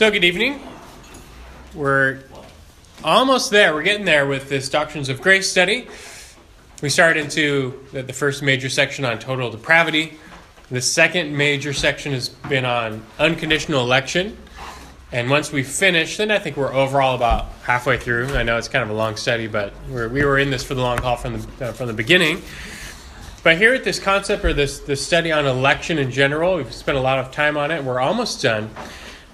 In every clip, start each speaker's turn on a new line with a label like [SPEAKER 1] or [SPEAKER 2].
[SPEAKER 1] So, good evening. We're almost there. We're getting there with this Doctrines of Grace study. We started into the, first major section on total depravity. The second major section has been on unconditional election. And once we finish, then I think we're overall about halfway through. I know it's kind of a long study, but we're, we were in this for the long haul from the, uh, from the beginning. But here at this concept or this, this study on election in general, we've spent a lot of time on it. We're almost done.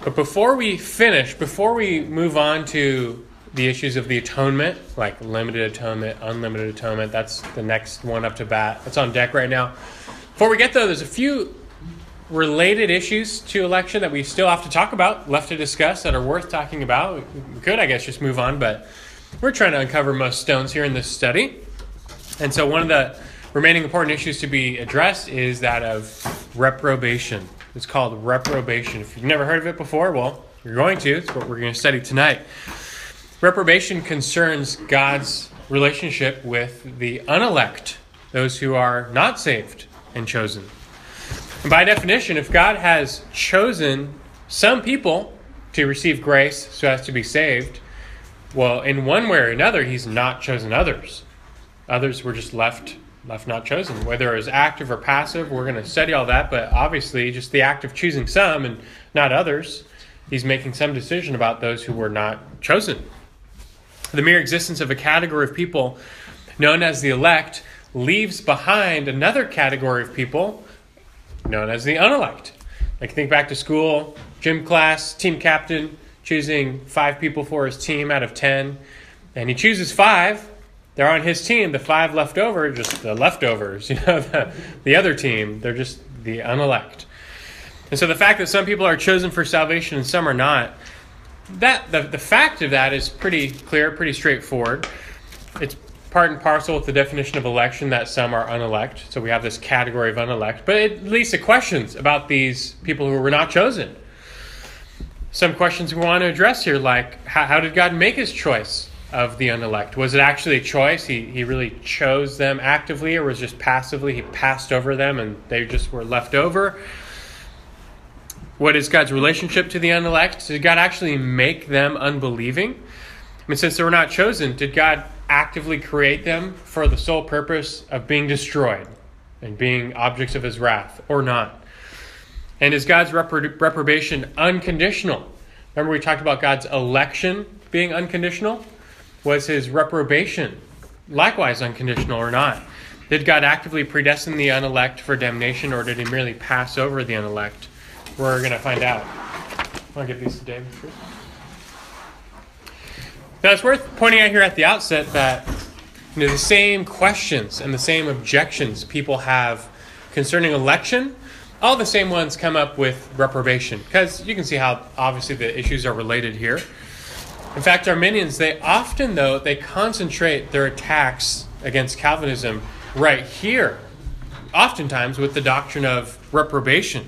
[SPEAKER 1] But before we finish, before we move on to the issues of the atonement, like limited atonement, unlimited atonement, that's the next one up to bat. That's on deck right now. Before we get though, there's a few related issues to election that we still have to talk about, left to discuss, that are worth talking about. We could, I guess, just move on, but we're trying to uncover most stones here in this study. And so, one of the remaining important issues to be addressed is that of reprobation. It's called reprobation. If you've never heard of it before, well, you're going to. It's what we're going to study tonight. Reprobation concerns God's relationship with the unelect, those who are not saved and chosen. And by definition, if God has chosen some people to receive grace so as to be saved, well, in one way or another, He's not chosen others. Others were just left left not chosen. Whether it was active or passive, we're going to study all that, but obviously, just the act of choosing some and not others, He's making some decision about those who were not chosen. The mere existence of a category of people known as the elect leaves behind another category of people known as the unelect. Like think back to school, gym class, team captain choosing five people for his team out of ten, and he chooses five. They're on his team. The five left over, just the leftovers. You know, the, the other team, they're just the unelect. And so the fact that some people are chosen for salvation and some are not, that the, the fact of that is pretty clear, pretty straightforward. It's part and parcel with the definition of election that some are unelect. So we have this category of unelect, but it leads to questions about these people who were not chosen. Some questions we want to address here, like how, how did God make his choice of the unelect? Was it actually a choice? He, he really chose them actively, or was just passively? He passed over them and they just were left over? What is God's relationship to the unelect? Did God actually make them unbelieving? I mean, since they were not chosen, did God actively create them for the sole purpose of being destroyed and being objects of his wrath or not? And is God's repro- reprobation unconditional? Remember, we talked about God's election being unconditional? Was his reprobation likewise unconditional or not? Did God actively predestine the unelect for damnation or did he merely pass over the unelect? We're going to find out. Want to give these to David? Now, it's worth pointing out here at the outset that you know, the same questions and the same objections people have concerning election, all the same ones come up with reprobation, because you can see how obviously the issues are related here. In fact, Arminians, they often, though, they concentrate their attacks against Calvinism right here, oftentimes with the doctrine of reprobation.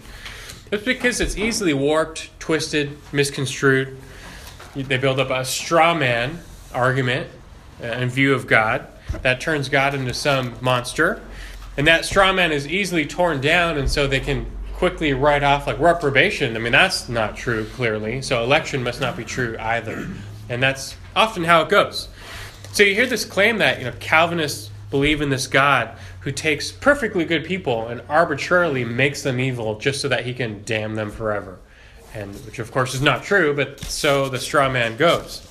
[SPEAKER 1] It's because it's easily warped, twisted, misconstrued they build up a straw man argument uh, in view of God that turns God into some monster. And that straw man is easily torn down, and so they can quickly write off like reprobation. I mean, that's not true, clearly. So election must not be true either. And that's often how it goes. So you hear this claim that you know Calvinists believe in this God who takes perfectly good people and arbitrarily makes them evil just so that he can damn them forever and which of course is not true, but so the straw man goes.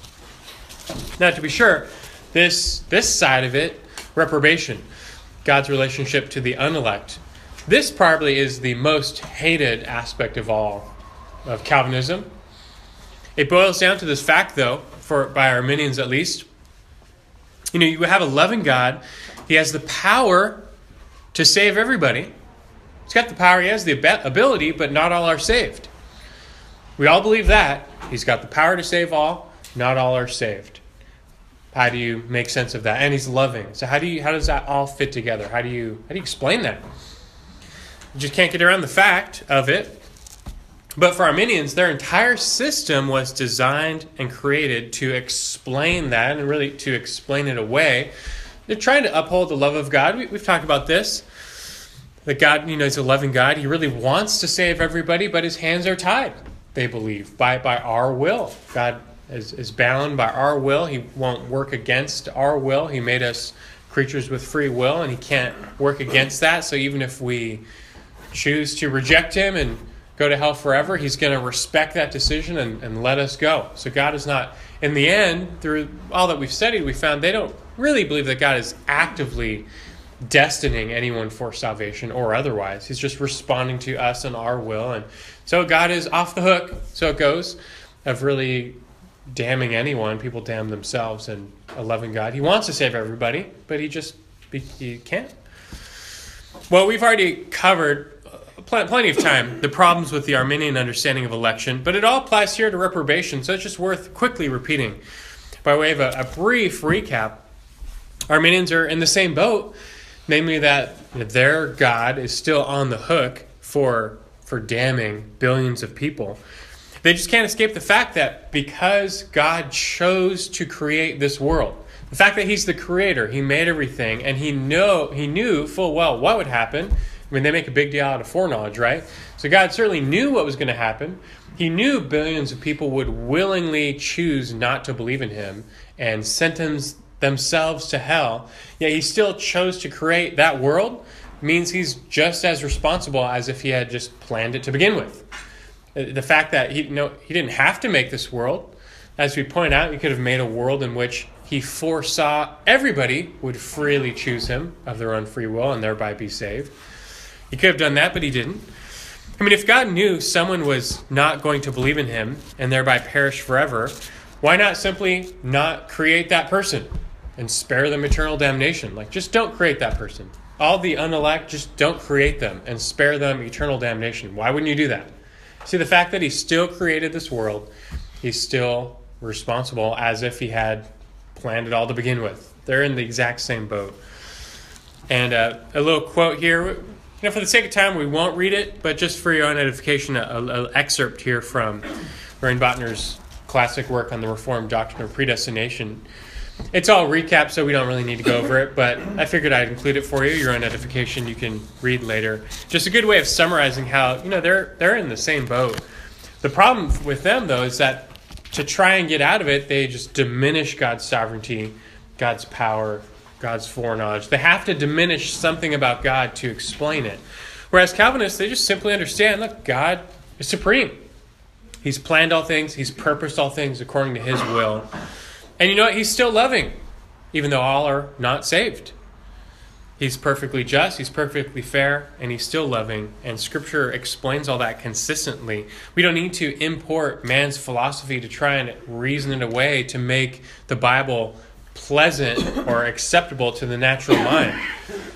[SPEAKER 1] Now, to be sure, this this side of it, reprobation, God's relationship to the unelect, this probably is the most hated aspect of all of Calvinism. It boils down to this fact, though, for by Arminians at least. You know, you have a loving God. He has the power to save everybody. He's got the power. He has the ability, but not all are saved. We all believe that. He's got the power to save all, not all are saved. How do you make sense of that? And he's loving. So how do you how does that all fit together? How do you how do you explain that? You just can't get around the fact of it. But for Arminians, their entire system was designed and created to explain that and really to explain it away. They're trying to uphold the love of God. We, have talked about this. That God, you know, is a loving God. He really wants to save everybody, but his hands are tied. they believe by by our will. God is, is bound by our will. He won't work against our will. He made us creatures with free will, and He can't work against that. So even if we choose to reject Him and go to hell forever, He's going to respect that decision and, and let us go. So God is not, in the end, through all that we've studied, we found they don't really believe that God is actively destining anyone for salvation or otherwise. He's just responding to us and our will. And so God is off the hook, so it goes, of really damning anyone. People damn themselves and a loving God. He wants to save everybody, but he just he can't. Well, we've already covered uh, plenty of time the problems with the Arminian understanding of election, but it all applies here to reprobation, so it's just worth quickly repeating. By way of a, a brief recap, Arminians are in the same boat namely that their God is still on the hook for for damning billions of people. They just can't escape the fact that because God chose to create this world, the fact that He's the creator, He made everything, and He know He knew full well what would happen. I mean, they make a big deal out of foreknowledge, right? So God certainly knew what was going to happen. He knew billions of people would willingly choose not to believe in Him and sentence themselves to hell, yet he still chose to create that world, means he's just as responsible as if he had just planned it to begin with. Uh, the fact that he no he didn't have to make this world, as we point out, he could have made a world in which he foresaw everybody would freely choose him of their own free will and thereby be saved. He could have done that, but he didn't. I mean, if God knew someone was not going to believe in him and thereby perish forever, why not simply not create that person? and spare them eternal damnation. Like, just don't create that person. All the unelect, just don't create them and spare them eternal damnation. Why wouldn't you do that? See, the fact that he still created this world, he's still responsible as if he had planned it all to begin with. They're in the exact same boat. And uh, a little quote here. You know, for the sake of time, we won't read it, but just for your own edification, an excerpt here from Loraine Boettner's classic work on the Reformed doctrine of predestination. It's all recap, so we don't really need to go over it, but I figured I'd include it for you. Your own edification, you can read later. Just a good way of summarizing how, you know, they're, they're in the same boat. The problem with them, though, is that to try and get out of it, they just diminish God's sovereignty, God's power, God's foreknowledge. They have to diminish something about God to explain it. Whereas Calvinists, they just simply understand look, God is supreme. He's planned all things, He's purposed all things according to His will. And you know what? He's still loving, even though all are not saved. He's perfectly just, he's perfectly fair, and he's still loving. And scripture explains all that consistently. We don't need to import man's philosophy to try and reason it away to make the Bible pleasant or acceptable to the natural mind.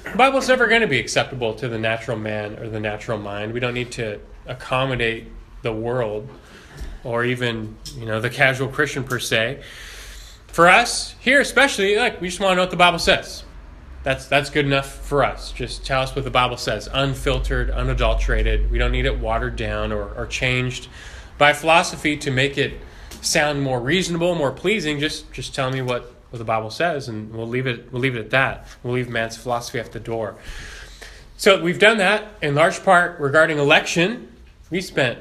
[SPEAKER 1] The Bible's never going to be acceptable to the natural man or the natural mind. We don't need to accommodate the world or even, you know, the casual Christian per se. For us here especially like we just want to know what the bible says. That's that's good enough for us. Just tell us what the bible says. Unfiltered unadulterated. We don't need it watered down or, or changed by philosophy to make it sound more reasonable more pleasing. Just just tell me what, what the bible says and we'll leave it we'll leave it at that we'll leave man's philosophy at the door so we've done that in large part regarding election we spent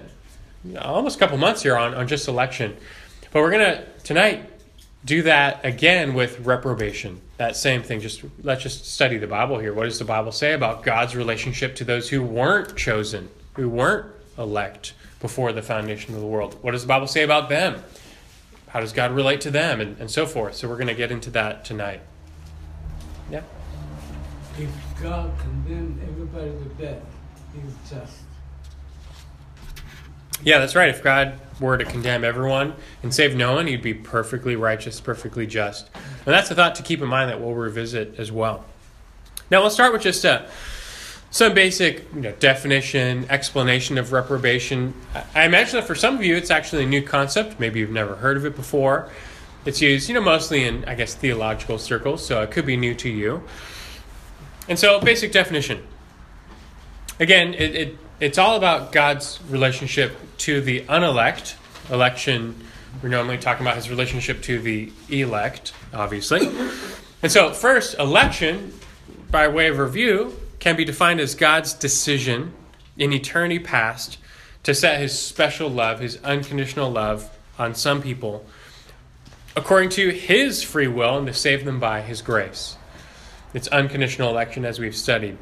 [SPEAKER 1] almost a couple months here on, on just election but we're to tonight do that again with reprobation. That same thing. Just let's just study the Bible here. What does the Bible say about God's relationship to those who weren't chosen, who weren't elect before the foundation of the world? What does the Bible say about them? How does God relate to them, and, and so forth? So we're going to get into that tonight. Yeah.
[SPEAKER 2] If God condemned everybody to death, He's just.
[SPEAKER 1] Yeah, that's right. If God were to condemn everyone and save no one, he'd be perfectly righteous, perfectly just. And that's a thought to keep in mind that we'll revisit as well. Now, we'll start with just uh, some basic you know, definition, explanation of reprobation. I imagine that for some of you, it's actually a new concept. Maybe you've never heard of it before. It's used, you know, mostly in, I guess, theological circles, so it could be new to you. And so, basic definition. Again, it, it it's all about God's relationship to the unelect. Election, we're normally talking about his relationship to the elect, obviously. And so, first, election, by way of review, can be defined as God's decision in eternity past to set his special love, his unconditional love on some people according to his free will and to save them by his grace. It's unconditional election as we've studied.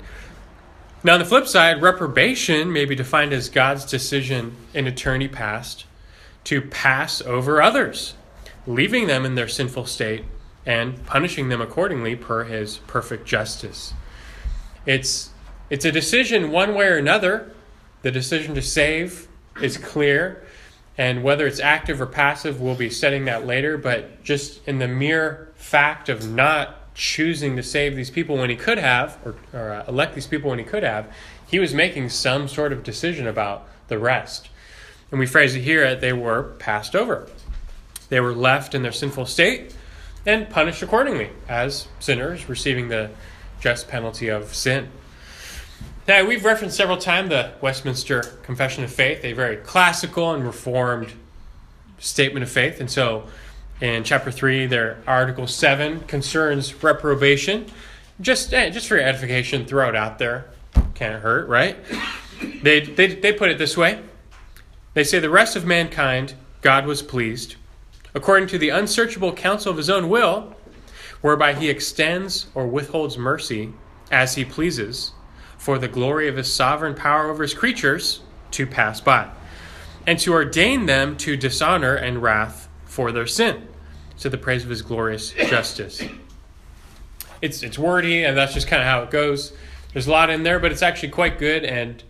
[SPEAKER 1] Now, on the flip side, reprobation may be defined as God's decision in eternity past to pass over others, leaving them in their sinful state and punishing them accordingly per his perfect justice. It's, it's a decision one way or another. The decision to save is clear, and whether it's active or passive, we'll be setting that later. But just in the mere fact of not choosing to save these people when he could have, or, or uh, elect these people when he could have, he was making some sort of decision about the rest. And we phrase it here they were passed over. They were left in their sinful state and punished accordingly as sinners receiving the just penalty of sin. Now, we've referenced several times the Westminster Confession of Faith, a very classical and reformed statement of faith. And so in chapter 3, their article 7 concerns reprobation. Just, eh, just for your edification, throw it out there. Can't hurt, right? They, they, they put it this way They say, The rest of mankind, God was pleased, according to the unsearchable counsel of his own will, whereby he extends or withholds mercy as he pleases, for the glory of his sovereign power over his creatures to pass by, and to ordain them to dishonor and wrath for their sin, to the praise of his glorious justice. It's, it's wordy, and that's just kind of how it goes. There's a lot in there, but it's actually quite good, and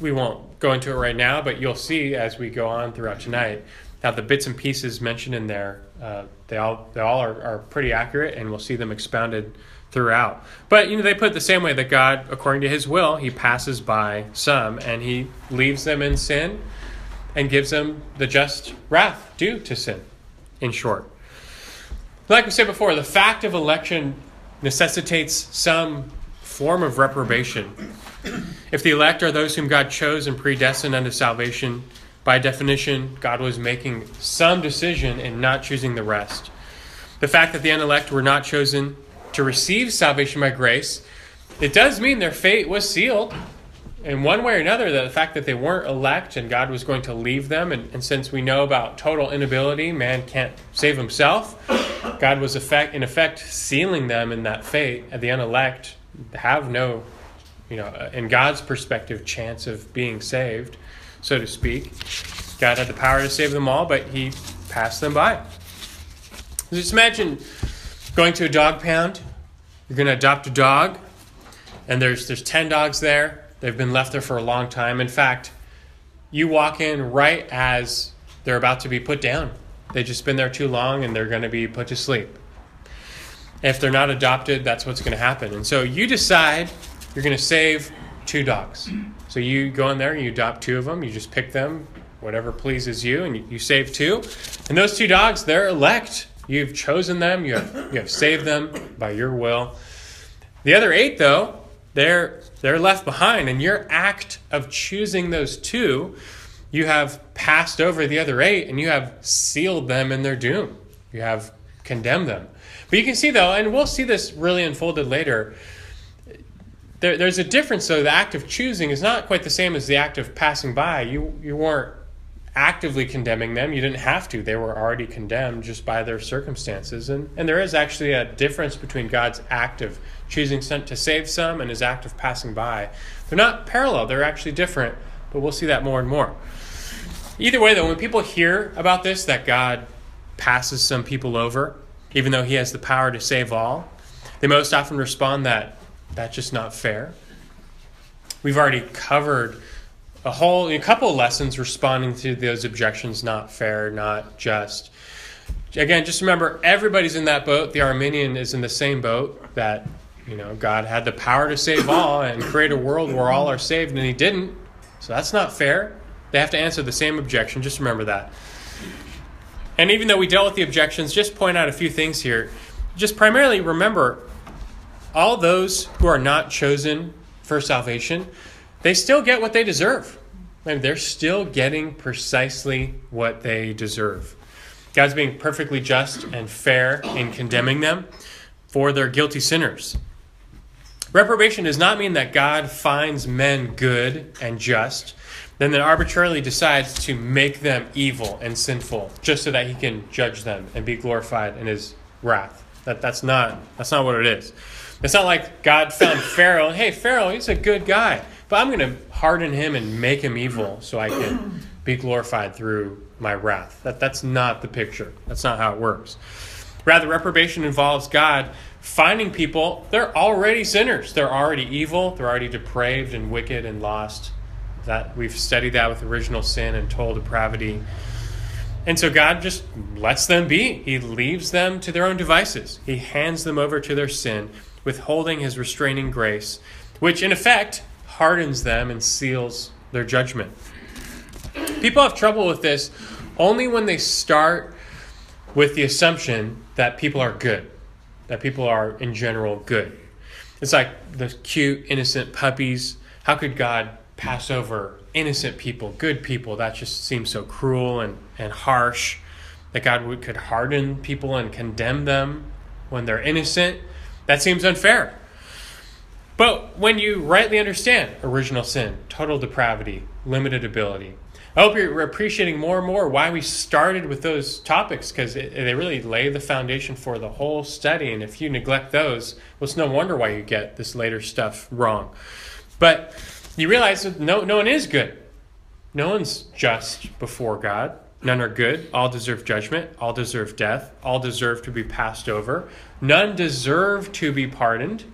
[SPEAKER 1] we won't go into it right now, but you'll see as we go on throughout tonight how the bits and pieces mentioned in there, uh, they all, they all are, are pretty accurate, and we'll see them expounded throughout. But you know, they put it the same way that God, according to His will, He passes by some and He leaves them in sin and gives them the just wrath due to sin. In short, like we said before, the fact of election necessitates some form of reprobation. If the elect are those whom God chose and predestined unto salvation, by definition, God was making some decision and not choosing the rest. The fact that the unelect were not chosen to receive salvation by grace, it does mean their fate was sealed in one way or another. The fact that they weren't elect and God was going to leave them, and, and since we know about total inability, man can't save himself, God was effect, in effect sealing them in that fate. The unelect have no, you know, in God's perspective, chance of being saved, so to speak. God had the power to save them all, but He passed them by. Just imagine going to a dog pound. You're going to adopt a dog, and there's there's ten dogs there. They've been left there for a long time. In fact, you walk in right as they're about to be put down. They've just been there too long, and they're going to be put to sleep. If they're not adopted, that's what's going to happen. And so you decide you're going to save two dogs. So you go in there and you adopt two of them. You just pick them, whatever pleases you, and you, you save two. And those two dogs, they're elect. You've chosen them. You have you have saved them by your will. The other eight, though, they're they're left behind, and your act of choosing those two, you have passed over the other eight, and you have sealed them in their doom. You have condemned them. But you can see though, and we'll see this really unfolded later. There, there's a difference though. The act of choosing is not quite the same as the act of passing by. You you weren't actively condemning them. You didn't have to. They were already condemned just by their circumstances. And, and there is actually a difference between God's act of choosing to save some and his act of passing by. They're not parallel, they're actually different, but we'll see that more and more. Either way, though, when people hear about this, that God passes some people over, even though he has the power to save all, they most often respond that that's just not fair. We've already covered a whole a couple of lessons responding to those objections not fair not just. Again just remember everybody's in that boat. The arminian is in the same boat that you know god had the power to save all and create a world where all are saved and he didn't. So that's not fair. They have to answer the same objection. Just remember that. And even though we dealt with the objections just point out a few things here. Just primarily remember all those who are not chosen for salvation they still get what they deserve. Mean, they're still getting precisely what they deserve. God's being perfectly just and fair in condemning them for their guilty sinners. Reprobation does not mean that God finds men good and just, then then arbitrarily decides to make them evil and sinful just so that he can judge them and be glorified in his wrath. That, that's not that's not what it is. It's not like God found Pharaoh. Hey, Pharaoh, he's a good guy, but I'm going to harden him and make him evil so I can be glorified through my wrath. That that's not the picture. That's not how it works. Rather, reprobation involves God finding people. They're already sinners. They're already evil. They're already depraved and wicked and lost. That we've studied that with original sin and total depravity. And so God just lets them be. He leaves them to their own devices. He hands them over to their sin, withholding his restraining grace, which in effect hardens them and seals their judgment. People have trouble with this only when they start with the assumption that people are good, that people are in general good. It's like the cute, innocent puppies. How could God pass over innocent people, good people? That just seems so cruel and, and harsh. That God would, could harden people and condemn them when they're innocent. That seems unfair. But when you rightly understand original sin, total depravity, limited ability, I hope you're appreciating more and more why we started with those topics because they really lay the foundation for the whole study. And if you neglect those, well, it's no wonder why you get this later stuff wrong. But you realize that no, no one is good. No one's just before God. None are good. All deserve judgment. All deserve death. All deserve to be passed over. None deserve to be pardoned.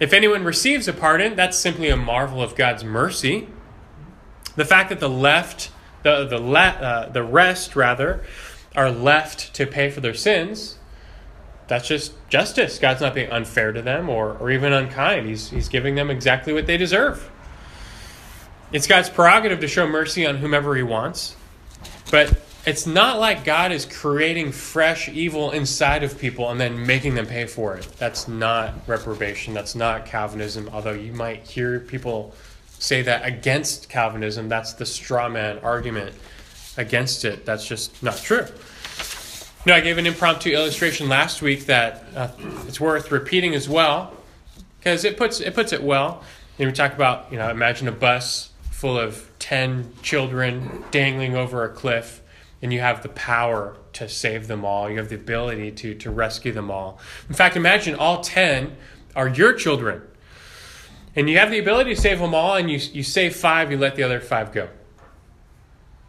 [SPEAKER 1] If anyone receives a pardon, that's simply a marvel of God's mercy. The fact that the left, the the le, uh, the rest rather, are left to pay for their sins, that's just justice. God's not being unfair to them or, or even unkind. He's he's giving them exactly what they deserve. It's God's prerogative to show mercy on whomever he wants. But it's not like God is creating fresh evil inside of people and then making them pay for it. That's not reprobation. That's not Calvinism, although you might hear people say that against Calvinism. That's the straw man argument against it. That's just not true. No, I gave an impromptu illustration last week that uh, it's worth repeating as well because it puts it puts it well. And we talk about you know imagine a bus full of ten children dangling over a cliff, and you have the power to save them all. You have the ability to to rescue them all. In fact, imagine all ten are your children and you have the ability to save them all, and you, you save five, you let the other five go.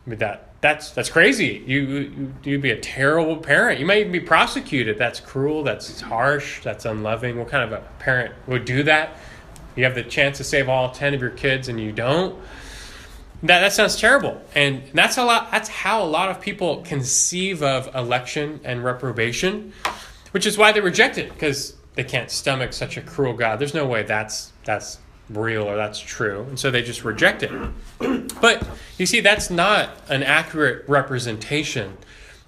[SPEAKER 1] I mean, that, that's, that's crazy. You, you'd be a terrible parent. You might even be prosecuted. That's cruel, that's harsh, that's unloving. What kind of a parent would do that? You have the chance to save all 10 of your kids and you don't. That, that sounds terrible. And that's a lot that's how a lot of people conceive of election and reprobation, which is why they reject it, because they can't stomach such a cruel God. There's no way that's that's real or that's true. And so they just reject it. But you see, that's not an accurate representation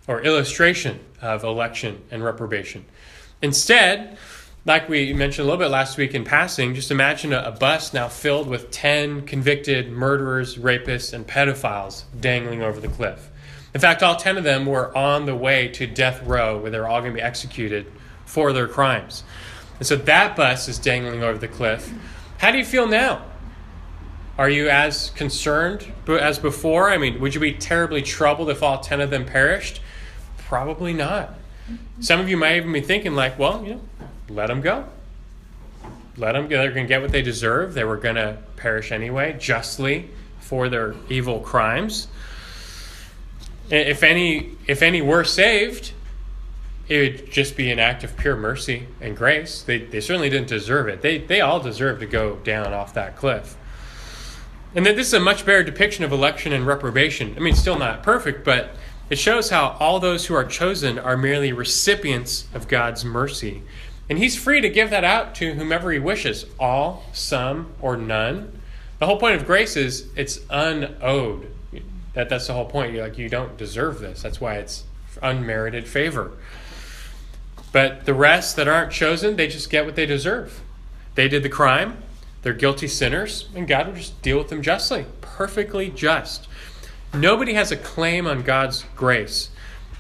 [SPEAKER 1] or illustration of election and reprobation. Instead, like we mentioned a little bit last week in passing, just imagine a, a, bus now filled with 10 convicted murderers, rapists, and pedophiles dangling over the cliff. In fact, all 10 of them were on the way to death row where they were all going to be executed for their crimes. And so that bus is dangling over the cliff. How do you feel now? Are you as concerned as before? I mean, would you be terribly troubled if all 10 of them perished? Probably not. Some of you might even be thinking, like, well, you know, let them go. Let them go. They're going to get what they deserve. They were going to perish anyway, justly, for their evil crimes. If any, if any were saved, it would just be an act of pure mercy and grace. They, they certainly didn't deserve it. They, they all deserve to go down off that cliff. And that this is a much better depiction of election and reprobation. I mean, still not perfect, but it shows how all those who are chosen are merely recipients of God's mercy. And He's free to give that out to whomever He wishes all, some, or none. The whole point of grace is it's unowed. That, that's the whole point. You're like, you don't deserve this. That's why it's unmerited favor. But the rest that aren't chosen, they just get what they deserve. They did the crime, they're guilty sinners, and God will just deal with them justly, perfectly just. Nobody has a claim on God's grace.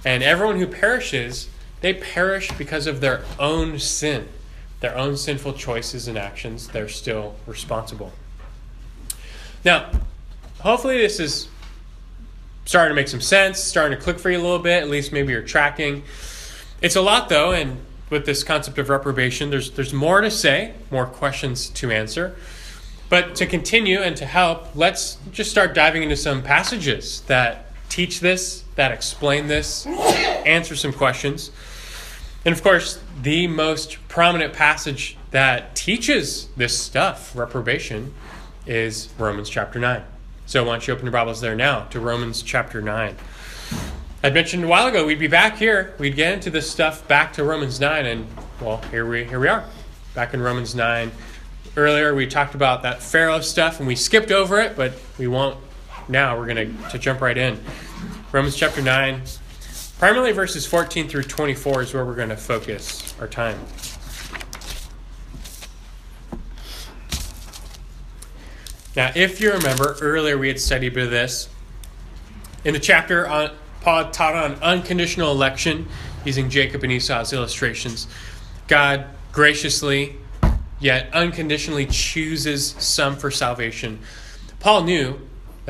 [SPEAKER 1] And everyone who perishes, they perish because of their own sin, their own sinful choices and actions. They're still responsible. Now, hopefully this is starting to make some sense, starting to click for you a little bit. At least maybe you're tracking. It's a lot though, and with this concept of reprobation, there's there's more to say, more questions to answer. But to continue and to help, let's just start diving into some passages that teach this, that explain this, answer some questions. And of course, the most prominent passage that teaches this stuff, reprobation, is Romans chapter 9. So why don't you open your Bibles there now to Romans chapter 9. I mentioned a while ago we'd be back here. We'd get into this stuff back to Romans 9, and well, here we here we are. Back in Romans 9. Earlier we talked about that Pharaoh stuff and we skipped over it, but we won't now. We're gonna to jump right in. Romans chapter 9. Primarily verses 14 through 24 is where we're going to focus our time. Now, if you remember, earlier we had studied a this. In the chapter, on, Paul taught on unconditional election using Jacob and Esau's illustrations. God graciously, yet unconditionally chooses some for salvation. Paul knew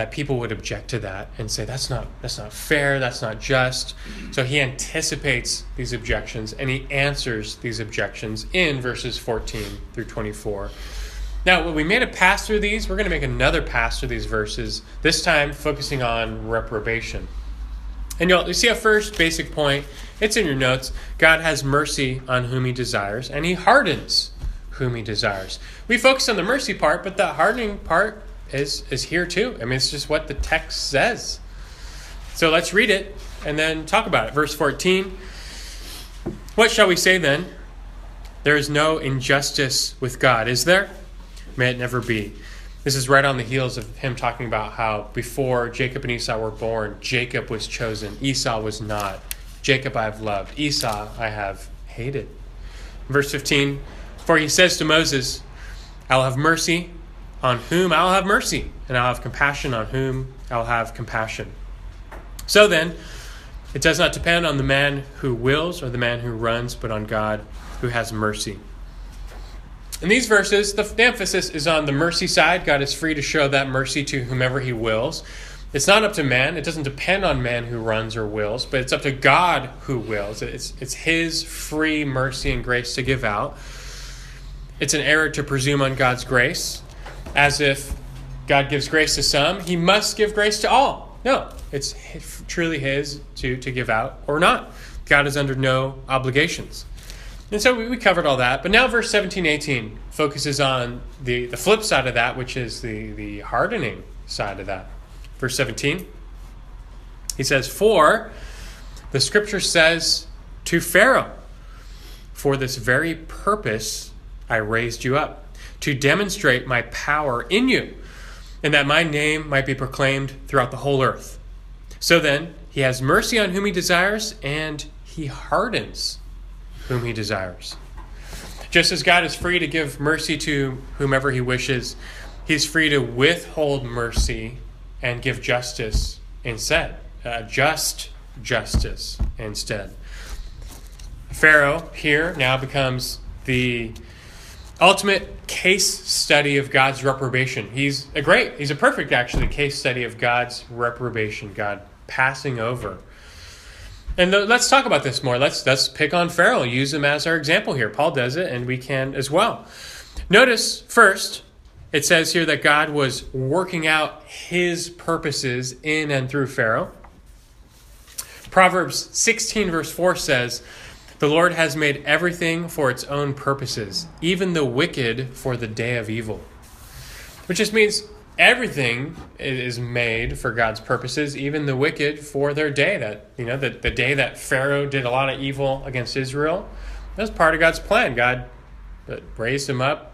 [SPEAKER 1] that people would object to that and say that's not that's not fair that's not just. So he anticipates these objections and he answers these objections in verses 14 through 24 now when we made a pass through these we're going to make another pass through these verses this time focusing on reprobation. And you'll you see a first basic point? It's in your notes. God has mercy on whom he desires and he hardens whom he desires. We focus on the mercy part but the hardening part is is here too. I mean, it's just what the text says. So let's read it and then talk about it. Verse 14. What shall we say then? There is no injustice with God, is there? May it never be. This is right on the heels of him talking about how before Jacob and Esau were born, Jacob was chosen, Esau was not. Jacob I have loved, Esau I have hated. Verse 15 For he says to Moses, I will have mercy on whom I'll have mercy, and I'll have compassion on whom I'll have compassion. So then, it does not depend on the man who wills or the man who runs, but on God who has mercy. In these verses, the, emphasis is on the mercy side. God is free to show that mercy to whomever he wills. It's not up to man. It doesn't depend on man who runs or wills, but it's up to God who wills. It's, it's his free mercy and grace to give out. It's an error to presume on God's grace as if God gives grace to some, he must give grace to all. No, it's truly his to, to give out or not. God is under no obligations. And so we, we covered all that. But now verse 17, 18 focuses on the, the flip side of that, which is the, the hardening side of that. Verse 17, he says, For the scripture says to Pharaoh, For this very purpose I raised you up to demonstrate my power in you, and that my name might be proclaimed throughout the whole earth. So then, he has mercy on whom he desires, and he hardens whom he desires. Just as God is free to give mercy to whomever he wishes, he's free to withhold mercy and give justice instead. Uh, just justice instead. Pharaoh here now becomes the ultimate case study of God's reprobation. He's a great, he's a perfect actually case study of God's reprobation, God passing over. And let's talk about this more. Let's let's pick on Pharaoh, use him as our example here. Paul does it, and we can as well. Notice first, it says here that God was working out his purposes in and through Pharaoh. Proverbs 16, verse 4 says, the Lord has made everything for its own purposes, even the wicked for the day of evil. Which just means everything is made for God's purposes, even the wicked for their day. That you know, the, the day that Pharaoh did a lot of evil against Israel, that was part of God's plan. God raised him up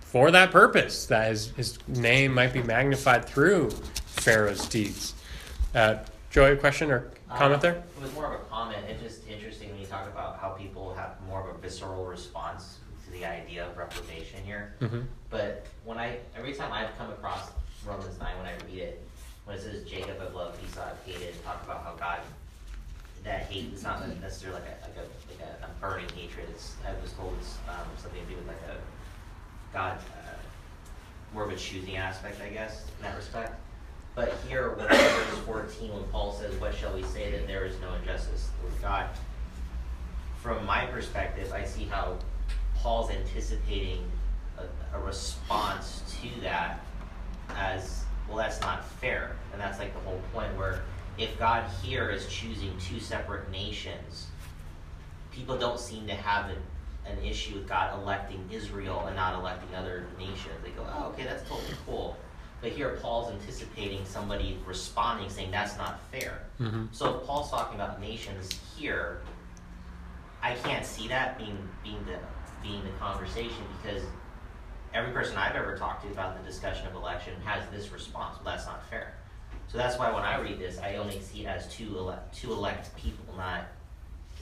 [SPEAKER 1] for that purpose, that his, his name might be magnified through Pharaoh's deeds. Uh, Joey, a question or comment um, there?
[SPEAKER 3] It was more of a comment. It just interesting when you talk about how people have more of a visceral response to the idea of reprobation here. Mm-hmm. But when I every time I've come across Romans nine when I read it, when it says Jacob have loved, Esau have hated, talk about how God that hate is not necessarily like a like a like a, a burning hatred. It's I was told it's um, something to do with like a God uh, more of a choosing aspect, I guess, in that respect. But here, when verse 14, when Paul says, What shall we say that there is no injustice with God? From my perspective, I see how Paul's anticipating a, a response to that as, well, that's not fair. And that's like the whole point where if God here is choosing two separate nations, people don't seem to have an, an issue with God electing Israel and not electing other nations. They go, oh, okay, that's totally cool. But here Paul's anticipating somebody responding saying that's not fair.
[SPEAKER 1] Mm-hmm.
[SPEAKER 3] So if Paul's talking about nations here, I can't see that being being the being the conversation because every person I've ever talked to about the discussion of election has this response. Well, that's not fair. So that's why when I read this, I only see it as two elect, two elect people, not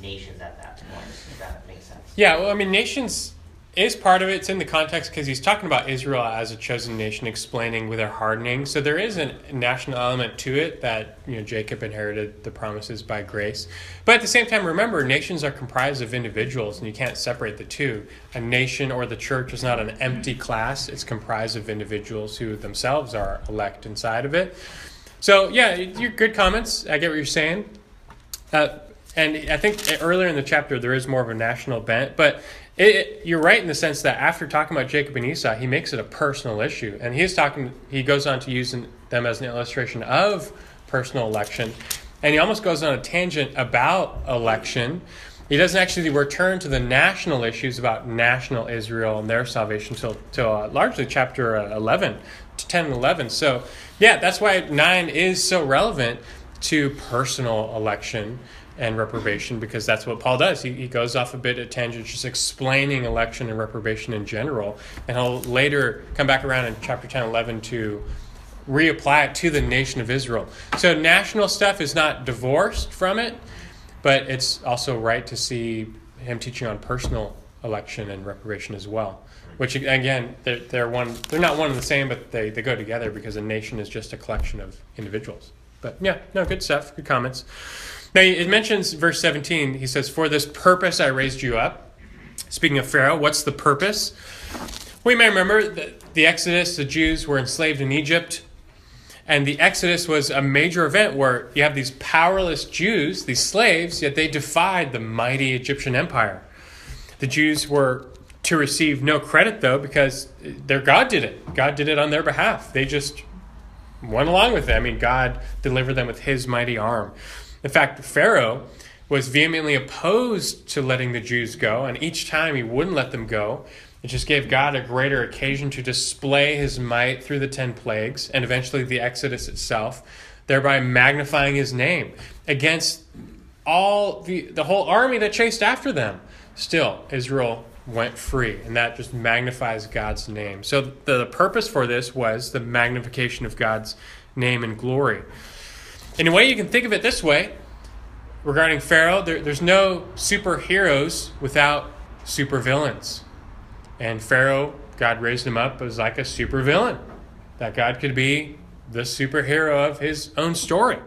[SPEAKER 3] nations at that point. If that makes sense.
[SPEAKER 1] Yeah, well, I mean, nations is part of it. It's in the context because he's talking about Israel as a chosen nation, explaining with their hardening. So there is a national element to it that you know Jacob inherited the promises by grace. But at the same time, remember, nations are comprised of individuals, and you can't separate the two. A nation or the church is not an empty class; it's comprised of individuals who themselves are elect inside of it. So yeah, your good comments. I get what you're saying. Uh, and I think earlier in the chapter there is more of a national bent, but it, it, you're right in the sense that after talking about Jacob and Esau, he makes it a personal issue, and he's talking. He goes on to use them as an illustration of personal election, and he almost goes on a tangent about election. He doesn't actually return to the national issues about national Israel and their salvation until, till uh, largely chapter uh, 11 to 10 and 11. So, yeah, that's why 9 is so relevant to personal election and reprobation because that's what Paul does. He, he goes off a bit at tangent, just explaining election and reprobation in general. And he'll later come back around in chapter 10, 11 to reapply it to the nation of Israel. So national stuff is not divorced from it, but it's also right to see him teaching on personal election and reprobation as well. Which again, they're, they're one. They're not one and the same, but they, they go together because a nation is just a collection of individuals. But yeah, no, good stuff. Good comments. Now, it mentions verse 17, he says, For this purpose I raised you up. Speaking of Pharaoh, what's the purpose? We may remember that the Exodus, the Jews were enslaved in Egypt. And the Exodus was a major event where you have these powerless Jews, these slaves, yet they defied the mighty Egyptian empire. The Jews were to receive no credit, though, because their God did it. God did it on their behalf. They just went along with it. I mean, God delivered them with his mighty arm. In fact, Pharaoh was vehemently opposed to letting the Jews go, and each time he wouldn't let them go, it just gave God a greater occasion to display his might through the ten plagues and eventually the Exodus itself, thereby magnifying his name against all the, the whole army that chased after them. Still, Israel went free, and that just magnifies God's name. So, the, the purpose for this was the magnification of God's name and glory. In a way, you can think of it this way regarding Pharaoh there, there's no superheroes without supervillains. And Pharaoh, God raised him up as like a supervillain. That God could be the superhero of his own story.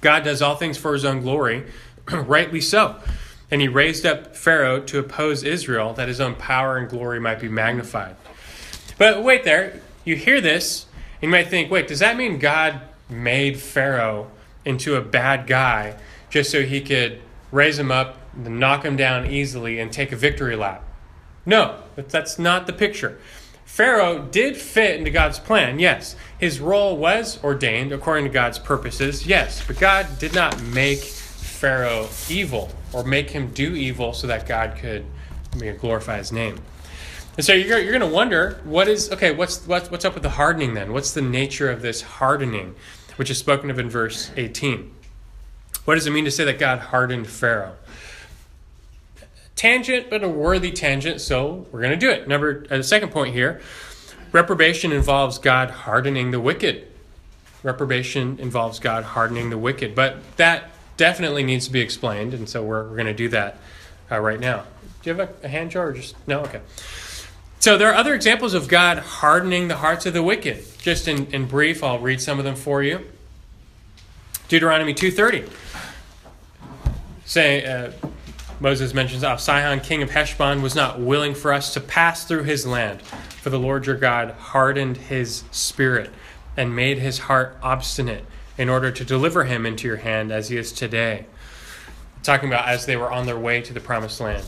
[SPEAKER 1] God does all things for his own glory, rightly so. And he raised up Pharaoh to oppose Israel that his own power and glory might be magnified. But wait there, you hear this, and you might think, wait, does that mean God made Pharaoh into a bad guy just so he could raise him up, knock him down easily, and take a victory lap. No, that's not the picture. Pharaoh did fit into God's plan, yes. His role was ordained according to God's purposes, yes. But God did not make Pharaoh evil or make him do evil so that God could glorify his name. And so you're, you're going to wonder what is okay. What's what's what's up with the hardening then? What's the nature of this hardening, which is spoken of in verse 18? What does it mean to say that God hardened Pharaoh? Tangent, but a worthy tangent. So we're going to do it. Number uh, the second point here: reprobation involves God hardening the wicked. Reprobation involves God hardening the wicked, but that definitely needs to be explained, and so we're, we're going to do that uh, right now. Do you have a, a hand jar or just no? Okay. So there are other examples of God hardening the hearts of the wicked. Just in, in brief, I'll read some of them for you. Deuteronomy 2.30. Say, uh, Moses mentions, oh, Sihon, king of Heshbon, was not willing for us to pass through his land, for the Lord your God hardened his spirit and made his heart obstinate in order to deliver him into your hand as he is today. Talking about as they were on their way to the promised land.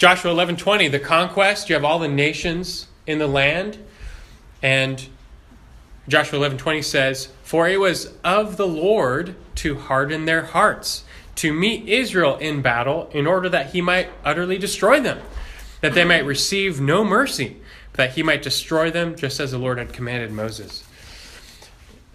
[SPEAKER 1] Joshua 11:20, the conquest, you have all the nations in the land and Joshua 11:20 says, "For it was of the Lord to harden their hearts, to meet Israel in battle in order that he might utterly destroy them, that they might receive no mercy, that he might destroy them just as the Lord had commanded Moses."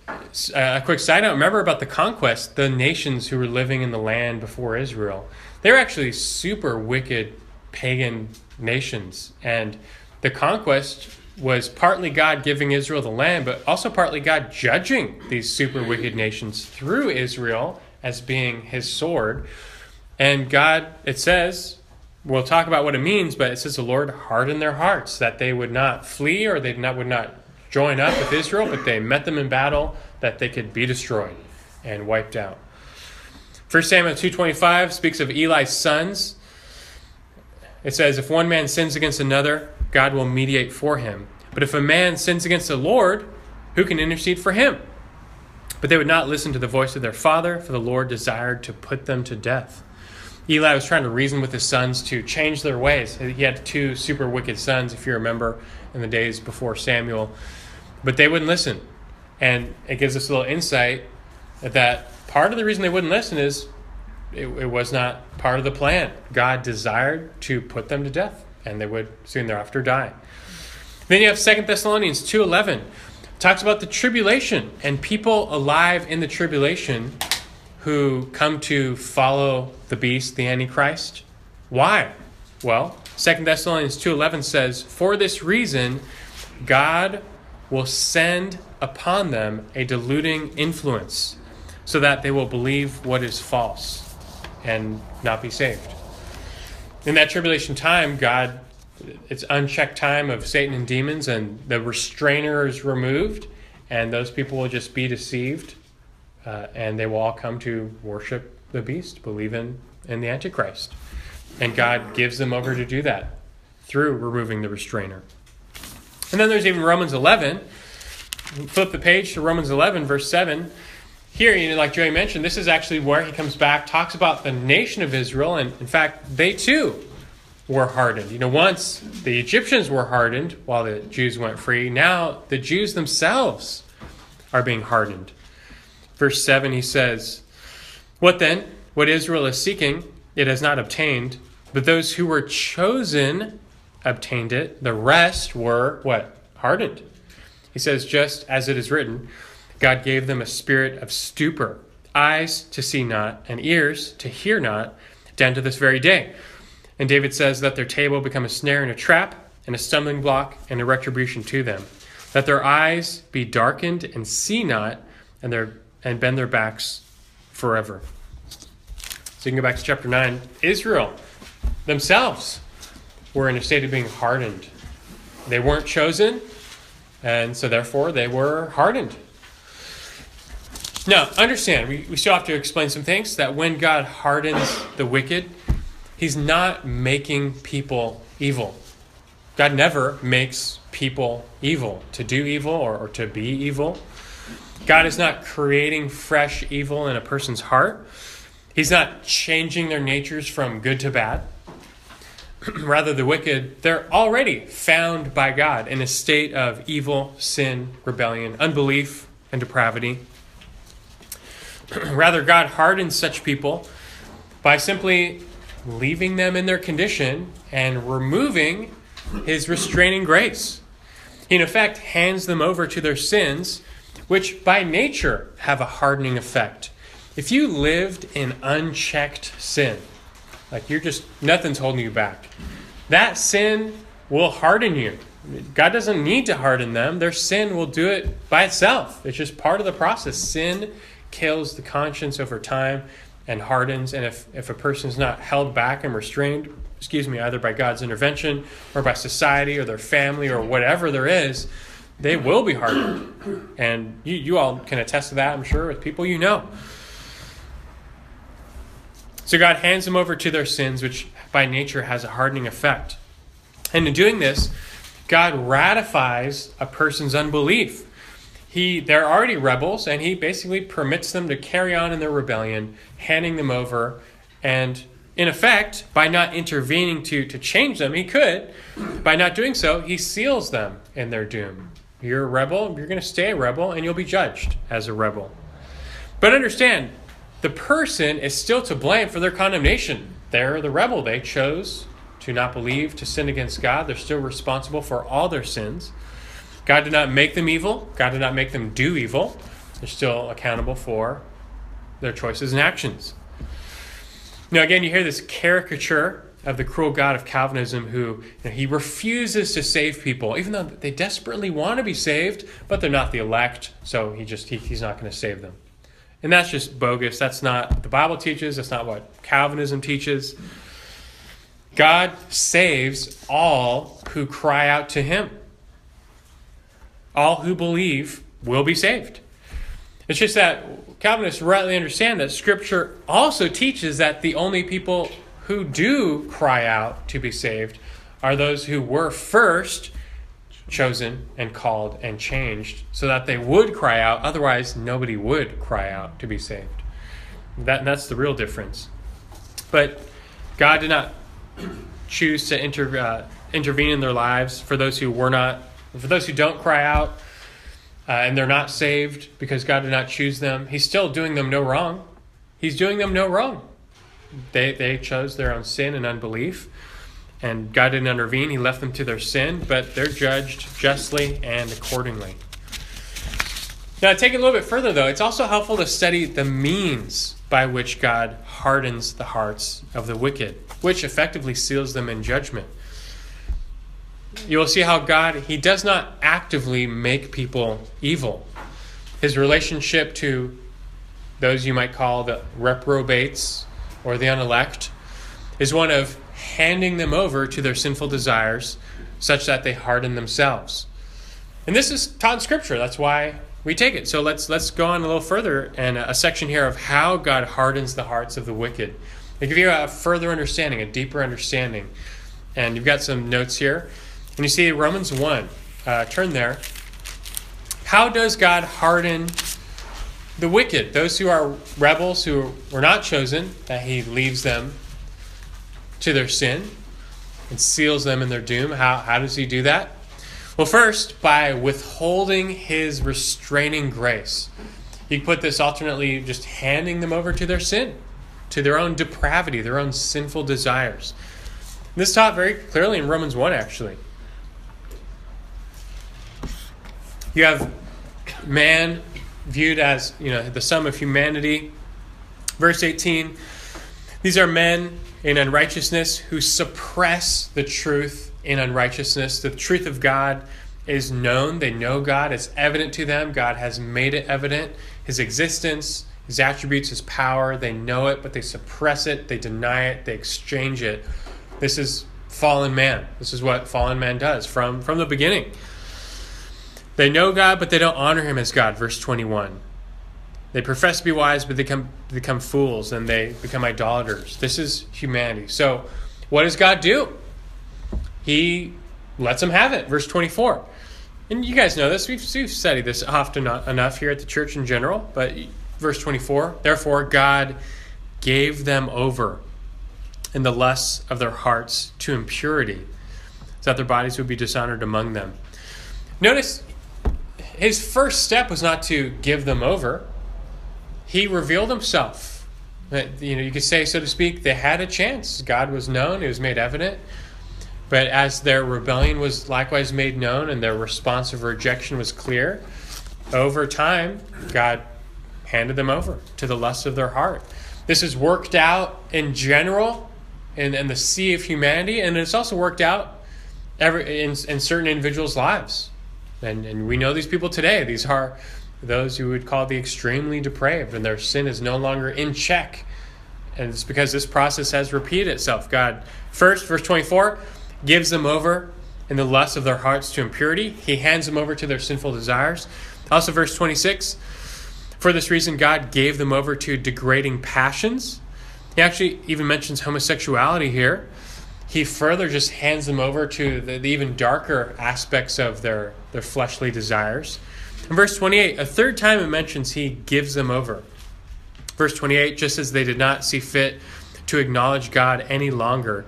[SPEAKER 1] Uh, a quick side note remember about the conquest the nations who were living in the land before israel they were actually super wicked pagan nations and the conquest was partly god giving israel the land but also partly god judging these super wicked nations through israel as being his sword and god it says we'll talk about what it means but it says the lord hardened their hearts that they would not flee or they not, would not join up with israel but they met them in battle that they could be destroyed and wiped out. 1 Samuel 2:25 speaks of Eli's sons. It says if one man sins against another, God will mediate for him. But if a man sins against the Lord, who can intercede for him? But they would not listen to the voice of their father, for the Lord desired to put them to death. Eli was trying to reason with his sons to change their ways. He had two super wicked sons, if you remember, in the days before Samuel. But they wouldn't listen. And it gives us a little insight that part of the reason they wouldn't listen is it, it, was not part of the plan. God desired to put them to death, and they would soon thereafter die. Then you have Second Thessalonians 2.11. Talks about the tribulation and people alive in the tribulation who come to follow the beast, the Antichrist. Why? Well, Second Thessalonians 2.11 says, For this reason, God will send upon them a deluding influence so that they will believe what is false and not be saved. In that tribulation time, God, it's unchecked time of Satan and demons, and the restrainer is removed, and those people will just be deceived, uh, and they will all come to worship the beast, believe in, in the Antichrist. And God gives them over to do that through removing the restrainer. And then there's even Romans 11. Flip the page to Romans 11, verse 7. Here, you know, like Joey mentioned, this is actually where he comes back, talks about the nation of Israel, and in fact, they too were hardened. You know, once the Egyptians were hardened while the Jews went free, now the Jews themselves are being hardened. Verse 7, he says, What then? What Israel is seeking, it has not obtained, but those who were chosen obtained it. The rest were what? Hardened. He says, just as it is written, God gave them a spirit of stupor, eyes to see not, and ears to hear not, down to this very day. And David says that their table become a snare and a trap, and a stumbling block and a retribution to them. That their eyes be darkened and see not, and their and bend their backs forever. So you can go back to chapter 9. Israel themselves were in a state of being hardened. They weren't chosen, and so therefore they were hardened. Now, understand, we, we still have to explain some things that when God hardens the wicked, He's not making people evil. God never makes people evil, to do evil or, or to be evil. God is not creating fresh evil in a person's heart. He's not changing their natures from good to bad. rather the wicked, they're already found by God in a state of evil, sin, rebellion, unbelief, and depravity. rather, God hardens such people by simply leaving them in their condition and removing his restraining grace. He, in effect, hands them over to their sins, which by nature have a hardening effect. If you lived in unchecked sin, like you're just, nothing's holding you back. That sin will harden you. God doesn't need to harden them. Their sin will do it by itself. It's just part of the process. Sin kills the conscience over time and hardens. And if, if a person is not held back and restrained, excuse me, either by God's intervention or by society or their family or whatever there is, they will be hardened. And you, you all can attest to that, I'm sure, with people you know. So God hands them over to their sins, which by nature has a hardening effect. And in doing this, God ratifies a person's unbelief. He they're already rebels and he basically permits them to carry on in their rebellion, handing them over and in effect, by not intervening to, to change them, he could. By not doing so, he seals them in their doom. You're a rebel, you're going to stay a rebel, and you'll be judged as a rebel. But understand, the person is still to blame for their condemnation. They're the rebel. They chose to not believe, to sin against God. They're still responsible for all their sins. God did not make them evil, God did not make them do evil. They're still accountable for their choices and actions. Now, again, you hear this caricature of the cruel God of Calvinism who you know, he refuses to save people, even though they desperately want to be saved, but they're not the elect, so he just he, he's not going to save them. And that's just bogus. That's not what the Bible teaches. That's not what Calvinism teaches. God saves all who cry out to him. All who believe will be saved. It's just that Calvinists rightly understand that Scripture also teaches that the only people who do cry out to be saved are those who were first chosen and called and changed so that they would cry out. Otherwise, nobody would cry out to be saved. That, that's the real difference. But God did not choose to inter, uh, intervene in their lives for those who were not, for those who don't cry out uh, and they're not saved because God did not choose them. He's still doing them no wrong. He's doing them no wrong. They, they chose their own sin and unbelief and God didn't intervene. He left them to their sin, but they're judged justly and accordingly. Now, take it a little bit further, though. It's also helpful to study the means by which God hardens the hearts of the wicked, which effectively seals them in judgment. You will see how God, He does not actively make people evil. His relationship to those you might call the reprobates or the unelect is one of handing them over to their sinful desires such that they harden themselves. And this is taught in Scripture. That's why we take it. So let's let's go on a little further and a section here of how God hardens the hearts of the wicked. To give you a further understanding, a deeper understanding. And you've got some notes here. And you see Romans 1. Uh, turn there. How does God harden the wicked, those who are rebels, who were not chosen, that He leaves them to their sin and seals them in their doom. How, how does he do that? Well, first, by withholding his restraining grace. You put this alternately just handing them over to their sin, to their own depravity, their own sinful desires. This taught very clearly in Romans 1, actually. You have man viewed as, you know, the sum of humanity. Verse 18, these are men in unrighteousness who suppress the truth in unrighteousness. The truth of God is known. They know God. It's evident to them. God has made it evident. His existence, His attributes, His power. They know it, but they suppress it. They deny it. They exchange it. This is fallen man. This is what fallen man does from, from the beginning. They know God, but they don't honor Him as God. Verse 21. They profess to be wise, but they become, become fools and they become idolaters. This is humanity. So, what does God do? He lets them have it. Verse 24. And you guys know this. We've, we've studied this often enough here at the church in general. But verse 24 Therefore, God gave them over in the lusts of their hearts to impurity, so that their bodies would be dishonored among them. Notice his first step was not to give them over he revealed himself. You know, you could say, so to speak, they had a chance. God was known, it was made evident. But as their rebellion was likewise made known and their response of rejection was clear, over time, God handed them over to the lust of their heart. This is worked out in general in, in the sea of humanity, and it's also worked out every, in, in certain individuals' lives. And, and we know these people today. These are those who would call the extremely depraved, and their sin is no longer in check. And it's because this process has repeated itself. God, first, verse 24, gives them over in the lust of their hearts to impurity. He hands them over to their sinful desires. Also, verse 26, for this reason, God gave them over to degrading passions. He actually even mentions homosexuality here. He further just hands them over to the, the even darker aspects of their, their fleshly desires. In verse 28, a third time it mentions he gives them over. Verse 28, just as they did not see fit to acknowledge God any longer,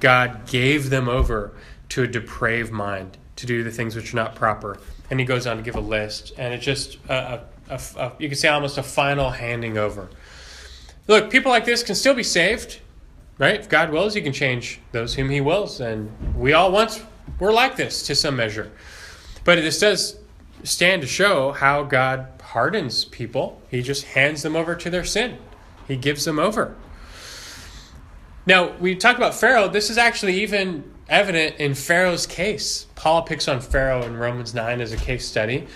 [SPEAKER 1] God gave them over to a depraved mind to do the things which are not proper. And he goes on to give a list, and it's just a, a, a, you can say almost a final handing over. Look, people like this can still be saved, right? If God wills, He can change those whom He wills, and we all once were like this to some measure. But this does stand to show how God hardens people. He just hands them over to their sin. He gives them over. Now, we talked about Pharaoh. This is actually even evident in Pharaoh's case. Paul picks on Pharaoh in Romans 9 as a case study,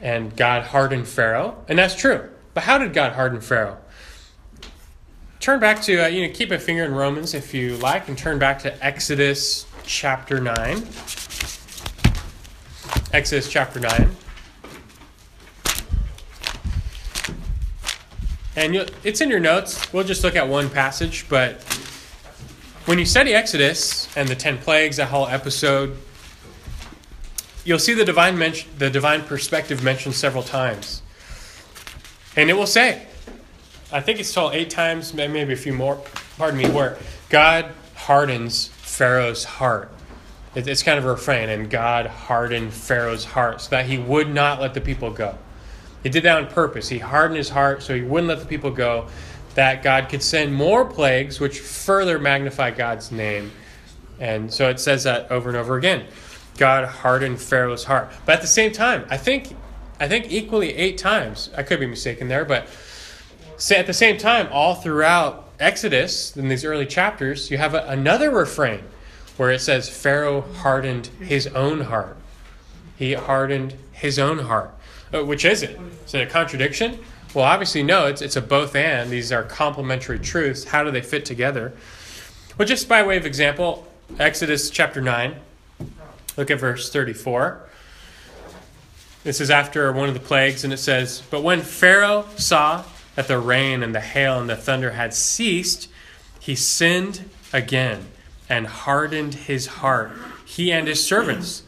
[SPEAKER 1] and God hardened Pharaoh, and that's true. But how did God harden Pharaoh? Turn back to, uh, you know, keep a finger in Romans if you like, and turn back to Exodus chapter 9. Exodus chapter 9. And it's in your notes. We'll just look at one passage, but when you study Exodus and the 10 plagues, that whole episode, you'll see the divine, mention, the divine perspective mentioned several times. And it will say, I think it's told eight times, maybe a few more, pardon me, where God hardens Pharaoh's heart. It's kind of a refrain, and God hardened Pharaoh's heart so that he would not let the people go. He did that on purpose. He hardened his heart so he wouldn't let the people go, that God could send more plagues, which further magnify God's name. And so it says that over and over again. God hardened Pharaoh's heart. But at the same time, I think I think equally eight times, I could be mistaken there, but at the same time, all throughout Exodus, in these early chapters, you have a, another refrain where it says Pharaoh hardened his own heart. He hardened his own heart. Uh, which is it? Is it a contradiction? Well, obviously, no. It's, it's a both and. These are complementary truths. How do they fit together? Well, just by way of example, Exodus chapter 9, look at verse 34. This is after one of the plagues, and it says, But when Pharaoh saw that the rain and the hail and the thunder had ceased, he sinned again and hardened his heart, he and his servants.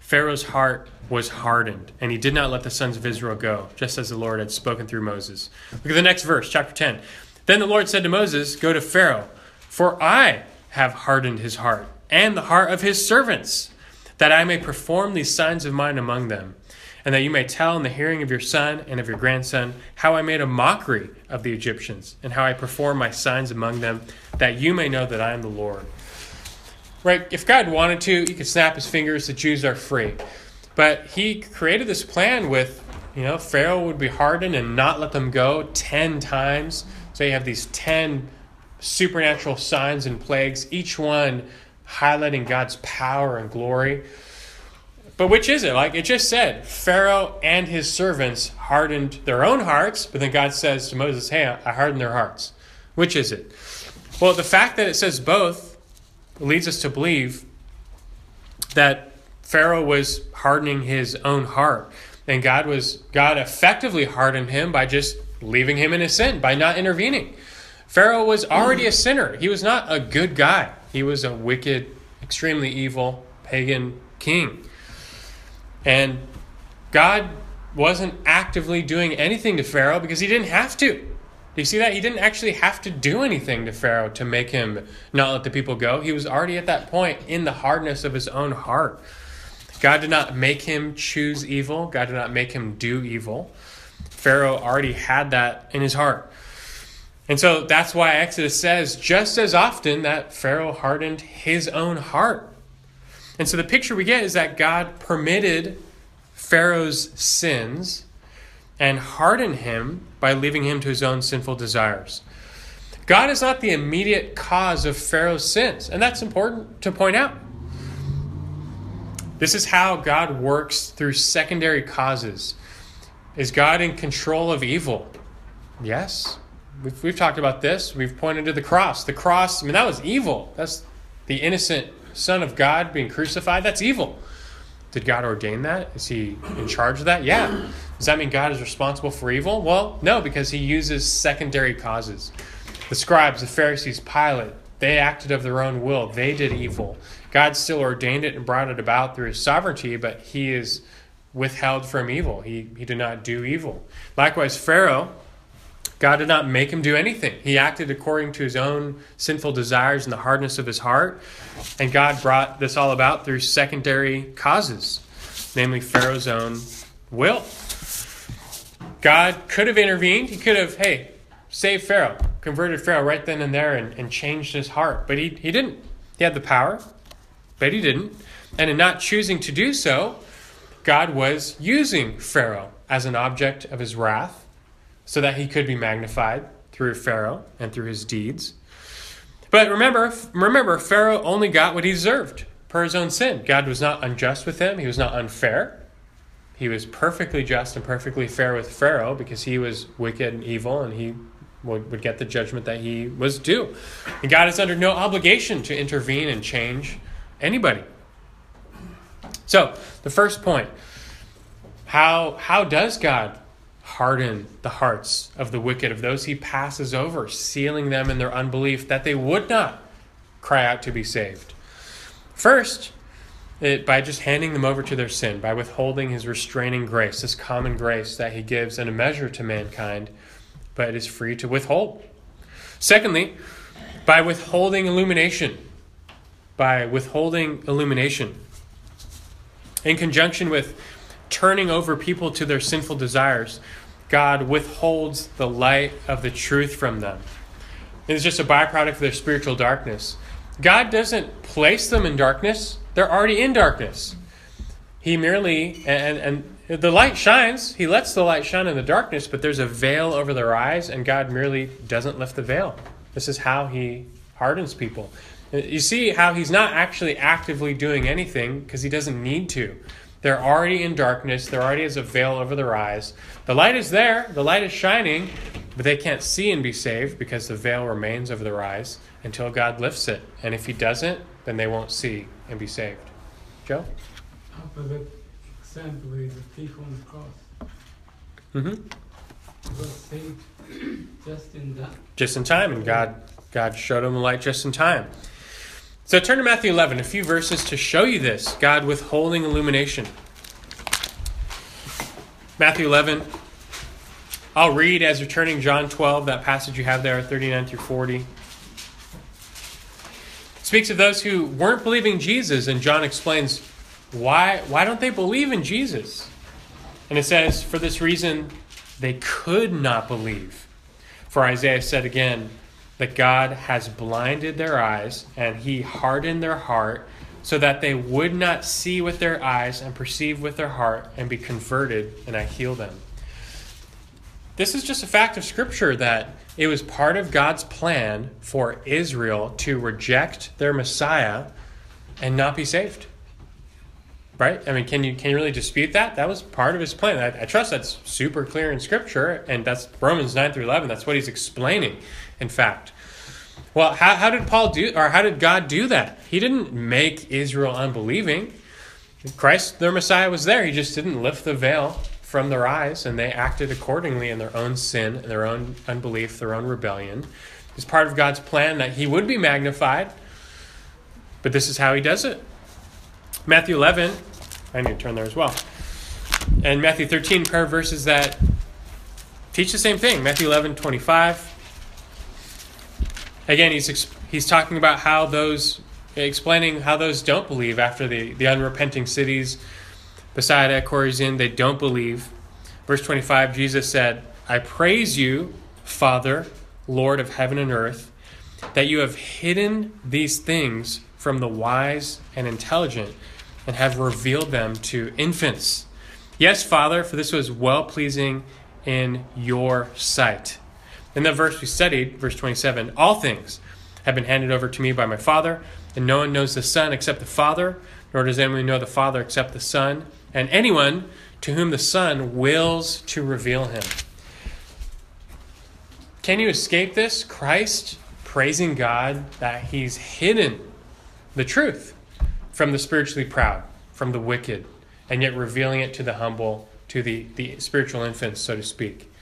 [SPEAKER 1] Pharaoh's heart was hardened, and he did not let the sons of Israel go, just as the Lord had spoken through Moses. Look at the next verse, chapter 10. Then the Lord said to Moses, Go to Pharaoh, for I have hardened his heart, and the heart of his servants, that I may perform these signs of mine among them, and that you may tell in the hearing of your son and of your grandson how I made a mockery of the Egyptians, and how I perform my signs among them, that you may know that I am the Lord. Right? If God wanted to, he could snap his fingers, the Jews are free. But he created this plan with, you know, Pharaoh would be hardened and not let them go 10 times. So you have these 10 supernatural signs and plagues, each one highlighting God's power and glory. But which is it? Like it just said, Pharaoh and his servants hardened their own hearts, but then God says to Moses, Hey, I hardened their hearts. Which is it? Well, the fact that it says both leads us to believe that Pharaoh was hardening his own heart. And God was God effectively hardened him by just leaving him in his sin, by not intervening. Pharaoh was already a sinner. He was not a good guy. He was a wicked, extremely evil pagan king. And God wasn't actively doing anything to Pharaoh because he didn't have to. Do you see that? He didn't actually have to do anything to Pharaoh to make him not let the people go. He was already at that point in the hardness of his own heart. God did not make him choose evil, God did not make him do evil. Pharaoh already had that in his heart. And so that's why Exodus says just as often that Pharaoh hardened his own heart. And so the picture we get is that God permitted Pharaoh's sins and hardened him by leaving him to his own sinful desires. God is not the immediate cause of Pharaoh's sins, and that's important to point out. This is how God works through secondary causes. Is God in control of evil? Yes. We've, we've talked about this. We've pointed to the cross. The cross, I mean, that was evil. That's the innocent Son of God being crucified. That's evil. Did God ordain that? Is he in charge of that? Yeah. Does that mean God is responsible for evil? Well, no, because he uses secondary causes. The scribes, the Pharisees, Pilate, they acted of their own will. They did evil. God still ordained it and brought it about through his sovereignty, but he is withheld from evil. He, he did not do evil. Likewise, Pharaoh, God did not make him do anything. He acted according to his own sinful desires and the hardness of his heart. And God brought this all about through secondary causes, namely Pharaoh's own will. God could have intervened. He could have, hey, saved Pharaoh, converted Pharaoh right then and there, and, and changed his heart. But he, he didn't. He had the power, but he didn't. And in not choosing to do so, God was using Pharaoh as an object of his wrath so that he could be magnified through Pharaoh and through his deeds. But remember, remember Pharaoh only got what he deserved per his own sin. God was not unjust with him, he was not unfair. He was perfectly just and perfectly fair with Pharaoh because he was wicked and evil and he would, would get the judgment that he was due. And God is under no obligation to intervene and change anybody. So, the first point how, how does God harden the hearts of the wicked, of those he passes over, sealing them in their unbelief that they would not cry out to be saved? First, it, by just handing them over to their sin, by withholding his restraining grace, this common grace that he gives in a measure to mankind, but it is free to withhold. Secondly, by withholding illumination. By withholding illumination. In conjunction with turning over people to their sinful desires, God withholds the light of the truth from them. It's just a byproduct of their spiritual darkness. God doesn't place them in darkness, they're already in darkness. He merely, and, and the light shines, He lets the light shine in the darkness, but there's a veil over their eyes, and God merely doesn't lift the veil. This is how He hardens people. You see how He's not actually actively doing anything because He doesn't need to. They're already in darkness. There already is a veil over their eyes. The light is there, the light is shining, but they can't see and be saved because the veil remains over their eyes until God lifts it. And if He doesn't, then they won't see and be saved. Joe?
[SPEAKER 2] Opposite example is the thief on the cross.
[SPEAKER 1] Mm-hmm.
[SPEAKER 2] Was saved just in that.
[SPEAKER 1] Just in time, and God God showed him the light just in time. So turn to Matthew 11, a few verses to show you this God withholding illumination. Matthew 11. I'll read as you're turning John 12, that passage you have there, 39 through 40. It speaks of those who weren't believing Jesus, and John explains why, why don't they believe in Jesus? And it says, For this reason, they could not believe. For Isaiah said again, that God has blinded their eyes and he hardened their heart so that they would not see with their eyes and perceive with their heart and be converted and I heal them. This is just a fact of scripture that it was part of God's plan for Israel to reject their Messiah and not be saved. Right? I mean, can you can you really dispute that? That was part of his plan. I, I trust that's super clear in Scripture, and that's Romans nine through eleven. That's what he's explaining. In fact, well, how, how did Paul do, or how did God do that? He didn't make Israel unbelieving. Christ, their Messiah, was there. He just didn't lift the veil from their eyes, and they acted accordingly in their own sin, in their own unbelief, their own rebellion. It's part of God's plan that He would be magnified, but this is how He does it. Matthew 11, I need to turn there as well. And Matthew 13, pair of verses that teach the same thing. Matthew 11, 25. Again, he's, he's talking about how those, explaining how those don't believe after the, the unrepenting cities, Bethsaida, Chorazin, they don't believe. Verse 25, Jesus said, I praise you, Father, Lord of heaven and earth, that you have hidden these things from the wise and intelligent and have revealed them to infants. Yes, Father, for this was well pleasing in your sight. In the verse we studied, verse 27, all things have been handed over to me by my Father, and no one knows the Son except the Father, nor does anyone know the Father except the Son, and anyone to whom the Son wills to reveal him. Can you escape this? Christ praising God that he's hidden the truth from the spiritually proud, from the wicked, and yet revealing it to the humble, to the, the spiritual infants, so to speak.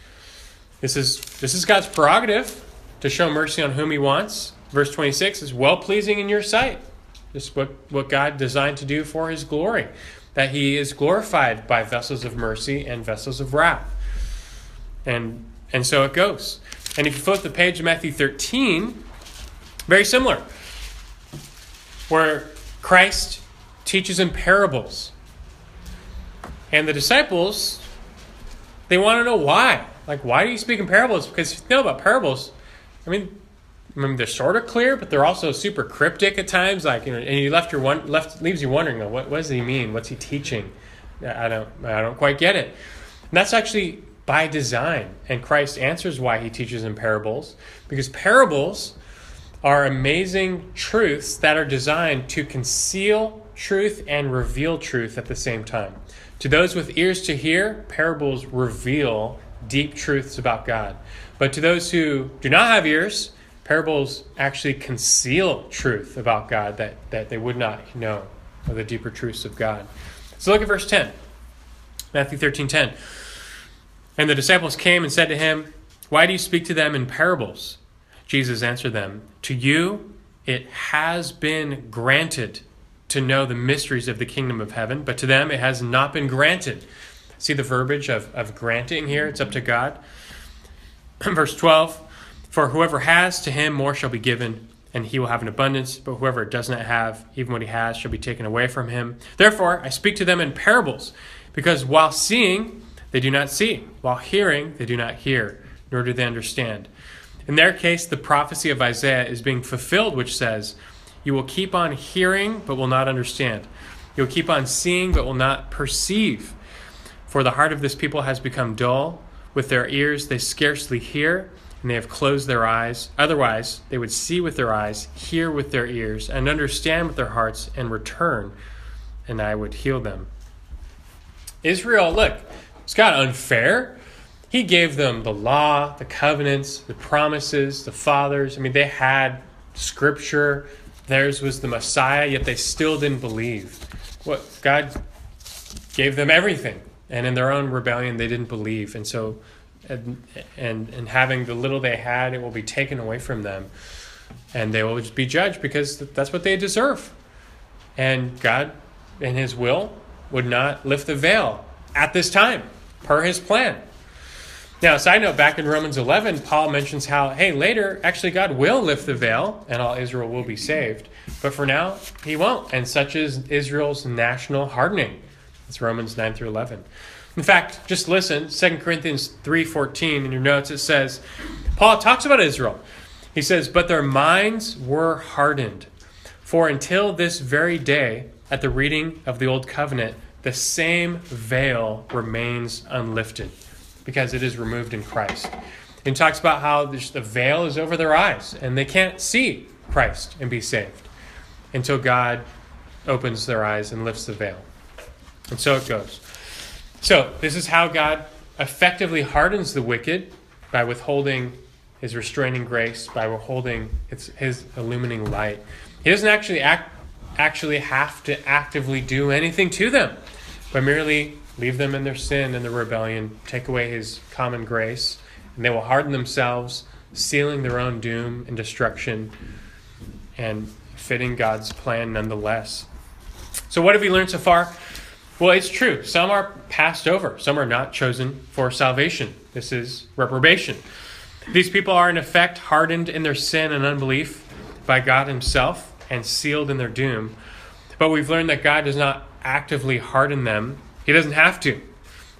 [SPEAKER 1] This is this is God's prerogative to show mercy on whom he wants. Verse 26 is well pleasing in your sight. This is what, what God designed to do for his glory. that he is glorified by vessels of mercy and vessels of wrath. And and so it goes. And if you flip the page of Matthew 13, very similar. Where Christ teaches in parables. And the disciples, they want to know why. Like, why do you speak in parables? Because you know about parables, I mean, I mean, they're sort of clear, but they're also super cryptic at times. Like, you know, and you left your one left leaves you wondering, oh, what, what does he mean? What's he teaching? I don't, I don't quite get it. And that's actually by design, and Christ answers why he teaches in parables, because parables are amazing truths that are designed to conceal truth and reveal truth at the same time. To those with ears to hear, parables reveal deep truths about God. But to those who do not have ears, parables actually conceal truth about God that, that they would not know, the deeper truths of God. So look at verse 10. Matthew 13 10. And the disciples came and said to him, Why do you speak to them in parables? Jesus answered them, To you it has been granted to know the mysteries of the kingdom of heaven, but to them it has not been granted. See the verbiage of, of granting here? It's up to God. Verse 12 For whoever has, to him more shall be given, and he will have an abundance, but whoever does not have, even what he has, shall be taken away from him. Therefore, I speak to them in parables, because while seeing, they do not see, while hearing, they do not hear, nor do they understand. In their case, the prophecy of Isaiah is being fulfilled, which says, You will keep on hearing, but will not understand. You'll keep on seeing, but will not perceive. For the heart of this people has become dull. With their ears they scarcely hear, and they have closed their eyes. Otherwise, they would see with their eyes, hear with their ears, and understand with their hearts, and return, and I would heal them. Israel, look, it's God unfair. He gave them the law, the covenants, the promises, the fathers. I mean, they had scripture. Theirs was the Messiah, yet they still didn't believe. What God gave them everything, and in their own rebellion, they didn't believe. And so, and and, and having the little they had, it will be taken away from them, and they will be judged because that's what they deserve. And God, in His will, would not lift the veil at this time, per his plan. Now, side note, back in Romans 11, Paul mentions how, hey, later, actually, God will lift the veil and all Israel will be saved. But for now, he won't. And such is Israel's national hardening. It's Romans 9 through 11. In fact, just listen, 2 Corinthians 3.14 in your notes, it says, Paul talks about Israel. He says, But their minds were hardened. For until this very day, at the reading of the Old Covenant, the same veil remains unlifted because it is removed in Christ. And talks about how the veil is over their eyes and they can't see Christ and be saved until God opens their eyes and lifts the veil. And so it goes. So, this is how God effectively hardens the wicked by withholding his restraining grace, by withholding his, his illumining light. He doesn't actually act, actually have to actively do anything to them but merely leave them in their sin and their rebellion, take away his common grace, and they will harden themselves, sealing their own doom and destruction, and fitting God's plan nonetheless. So, what have we learned so far? Well, it's true. Some are passed over, some are not chosen for salvation. This is reprobation. These people are, in effect, hardened in their sin and unbelief by God Himself and sealed in their doom. But we've learned that God does not actively harden them. He doesn't have to.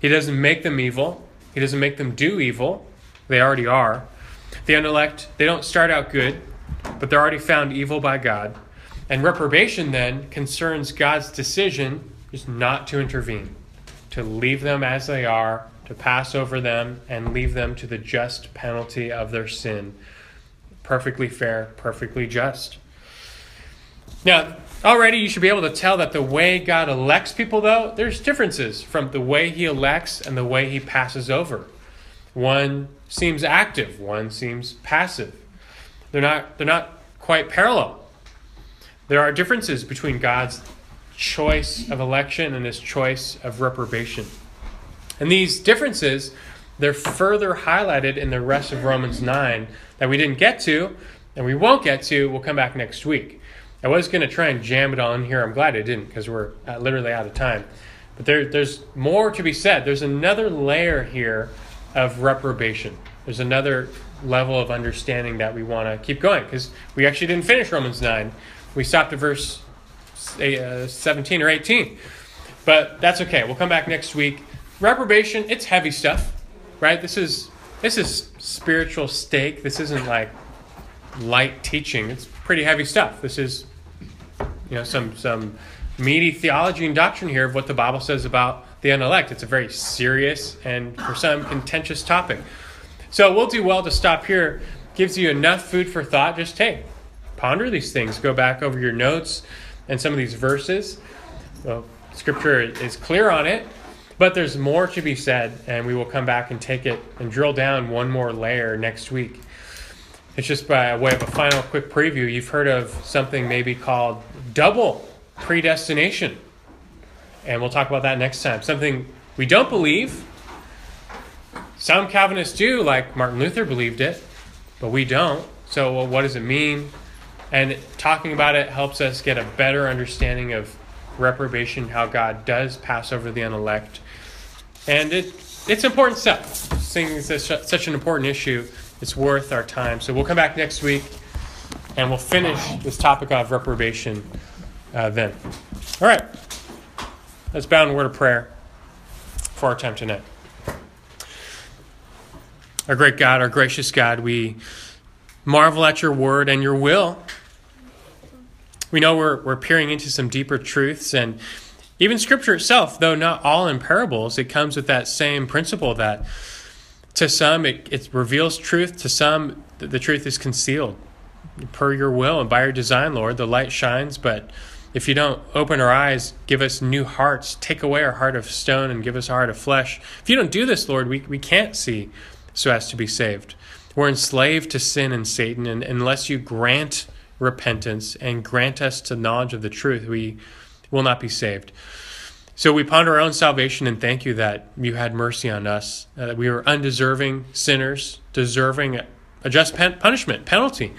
[SPEAKER 1] He doesn't make them evil. He doesn't make them do evil. They already are. The unelect, they don't start out good, but they're already found evil by God. And reprobation then concerns God's decision is not to intervene, to leave them as they are, to pass over them, and leave them to the just penalty of their sin. Perfectly fair, perfectly just. Now, already you should be able to tell that the way God elects people, though, there's differences from the way He elects and the way He passes over. One seems active, one seems passive. They're not, they're not quite parallel. There are differences between God's choice of election and His choice of reprobation. And these differences, they're further highlighted in the rest of Romans 9 that we didn't get to and we won't get to. We'll come back next week. I was going to try and jam it on here. I'm glad I didn't because we're uh, literally out of time. But there, there's more to be said. There's another layer here of reprobation. There's another level of understanding that we want to keep going because we actually didn't finish Romans 9. We stopped at verse Uh, 17 or 18. But that's okay. We'll come back next week. Reprobation, it's heavy stuff, right? This is this is spiritual steak. This isn't like light teaching. It's pretty heavy stuff. This is you know some some meaty theology and doctrine here of what the Bible says about the unelect. It's a very serious and for some contentious topic. So we'll do well to stop here. Gives you enough food for thought. Just hey, ponder these things. Go back over your notes and some of these verses. Well, scripture is clear on it, but there's more to be said, and we will come back and take it and drill down one more layer next week. It's just by way of a final quick preview. You've heard of something maybe called double predestination. And we'll talk about that next time. Something we don't believe. Some Calvinists do, like Martin Luther believed it, but we don't. So, well, what does it mean? And talking about it helps us get a better understanding of reprobation, how God does pass over the unelect. And it, it's important stuff. Seeing it's such an important issue, it's worth our time. So we'll come back next week and we'll finish this topic of reprobation uh, then. All right. Let's bow in word of prayer for our time tonight. Our great God, our gracious God, we marvel at your word and your will. We know we're, we're peering into some deeper truths, and even Scripture itself, though not all in parables, it comes with that same principle that to some it, it reveals truth, to some the, the truth is concealed. Per your will and by your design, Lord, the light shines, but if you don't open our eyes, give us new hearts, take away our heart of stone and give us a heart of flesh. If you don't do this, Lord, we, we can't see so as to be saved. We're enslaved to sin and Satan, and unless you grant repentance and grant us to knowledge of the truth, we will not be saved. So we ponder our own salvation and thank you that you had mercy on us, uh, that we were undeserving sinners, deserving a just punishment, penalty.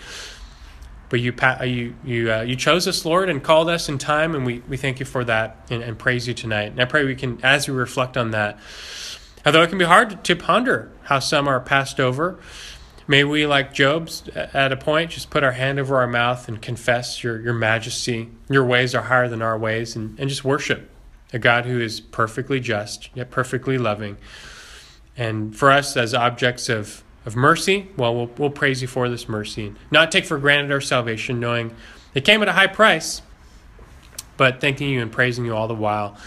[SPEAKER 1] But you, uh, you, you, uh, you chose us, Lord, and called us in time, and we, we thank you for that and, and praise you tonight. And I pray we can, as we reflect on that, although it can be hard to ponder how some are passed over, may we, like Job's at a point, just put our hand over our mouth and confess your, your majesty. Your ways are higher than our ways, and, and just worship a God who is perfectly just, yet perfectly loving. And for us as objects of of mercy, well, well, we'll praise you for this mercy. And not take for granted our salvation, knowing it came at a high price, but thanking you and praising you all the while.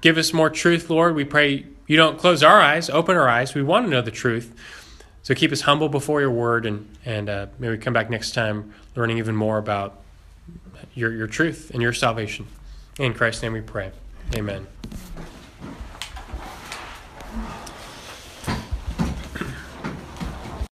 [SPEAKER 1] Give us more truth, Lord. We pray you don't close our eyes, open our eyes. We want to know the truth. So keep us humble before your word, and, and uh, may we come back next time learning even more about your, your truth and your salvation. In Christ's name we pray. Amen.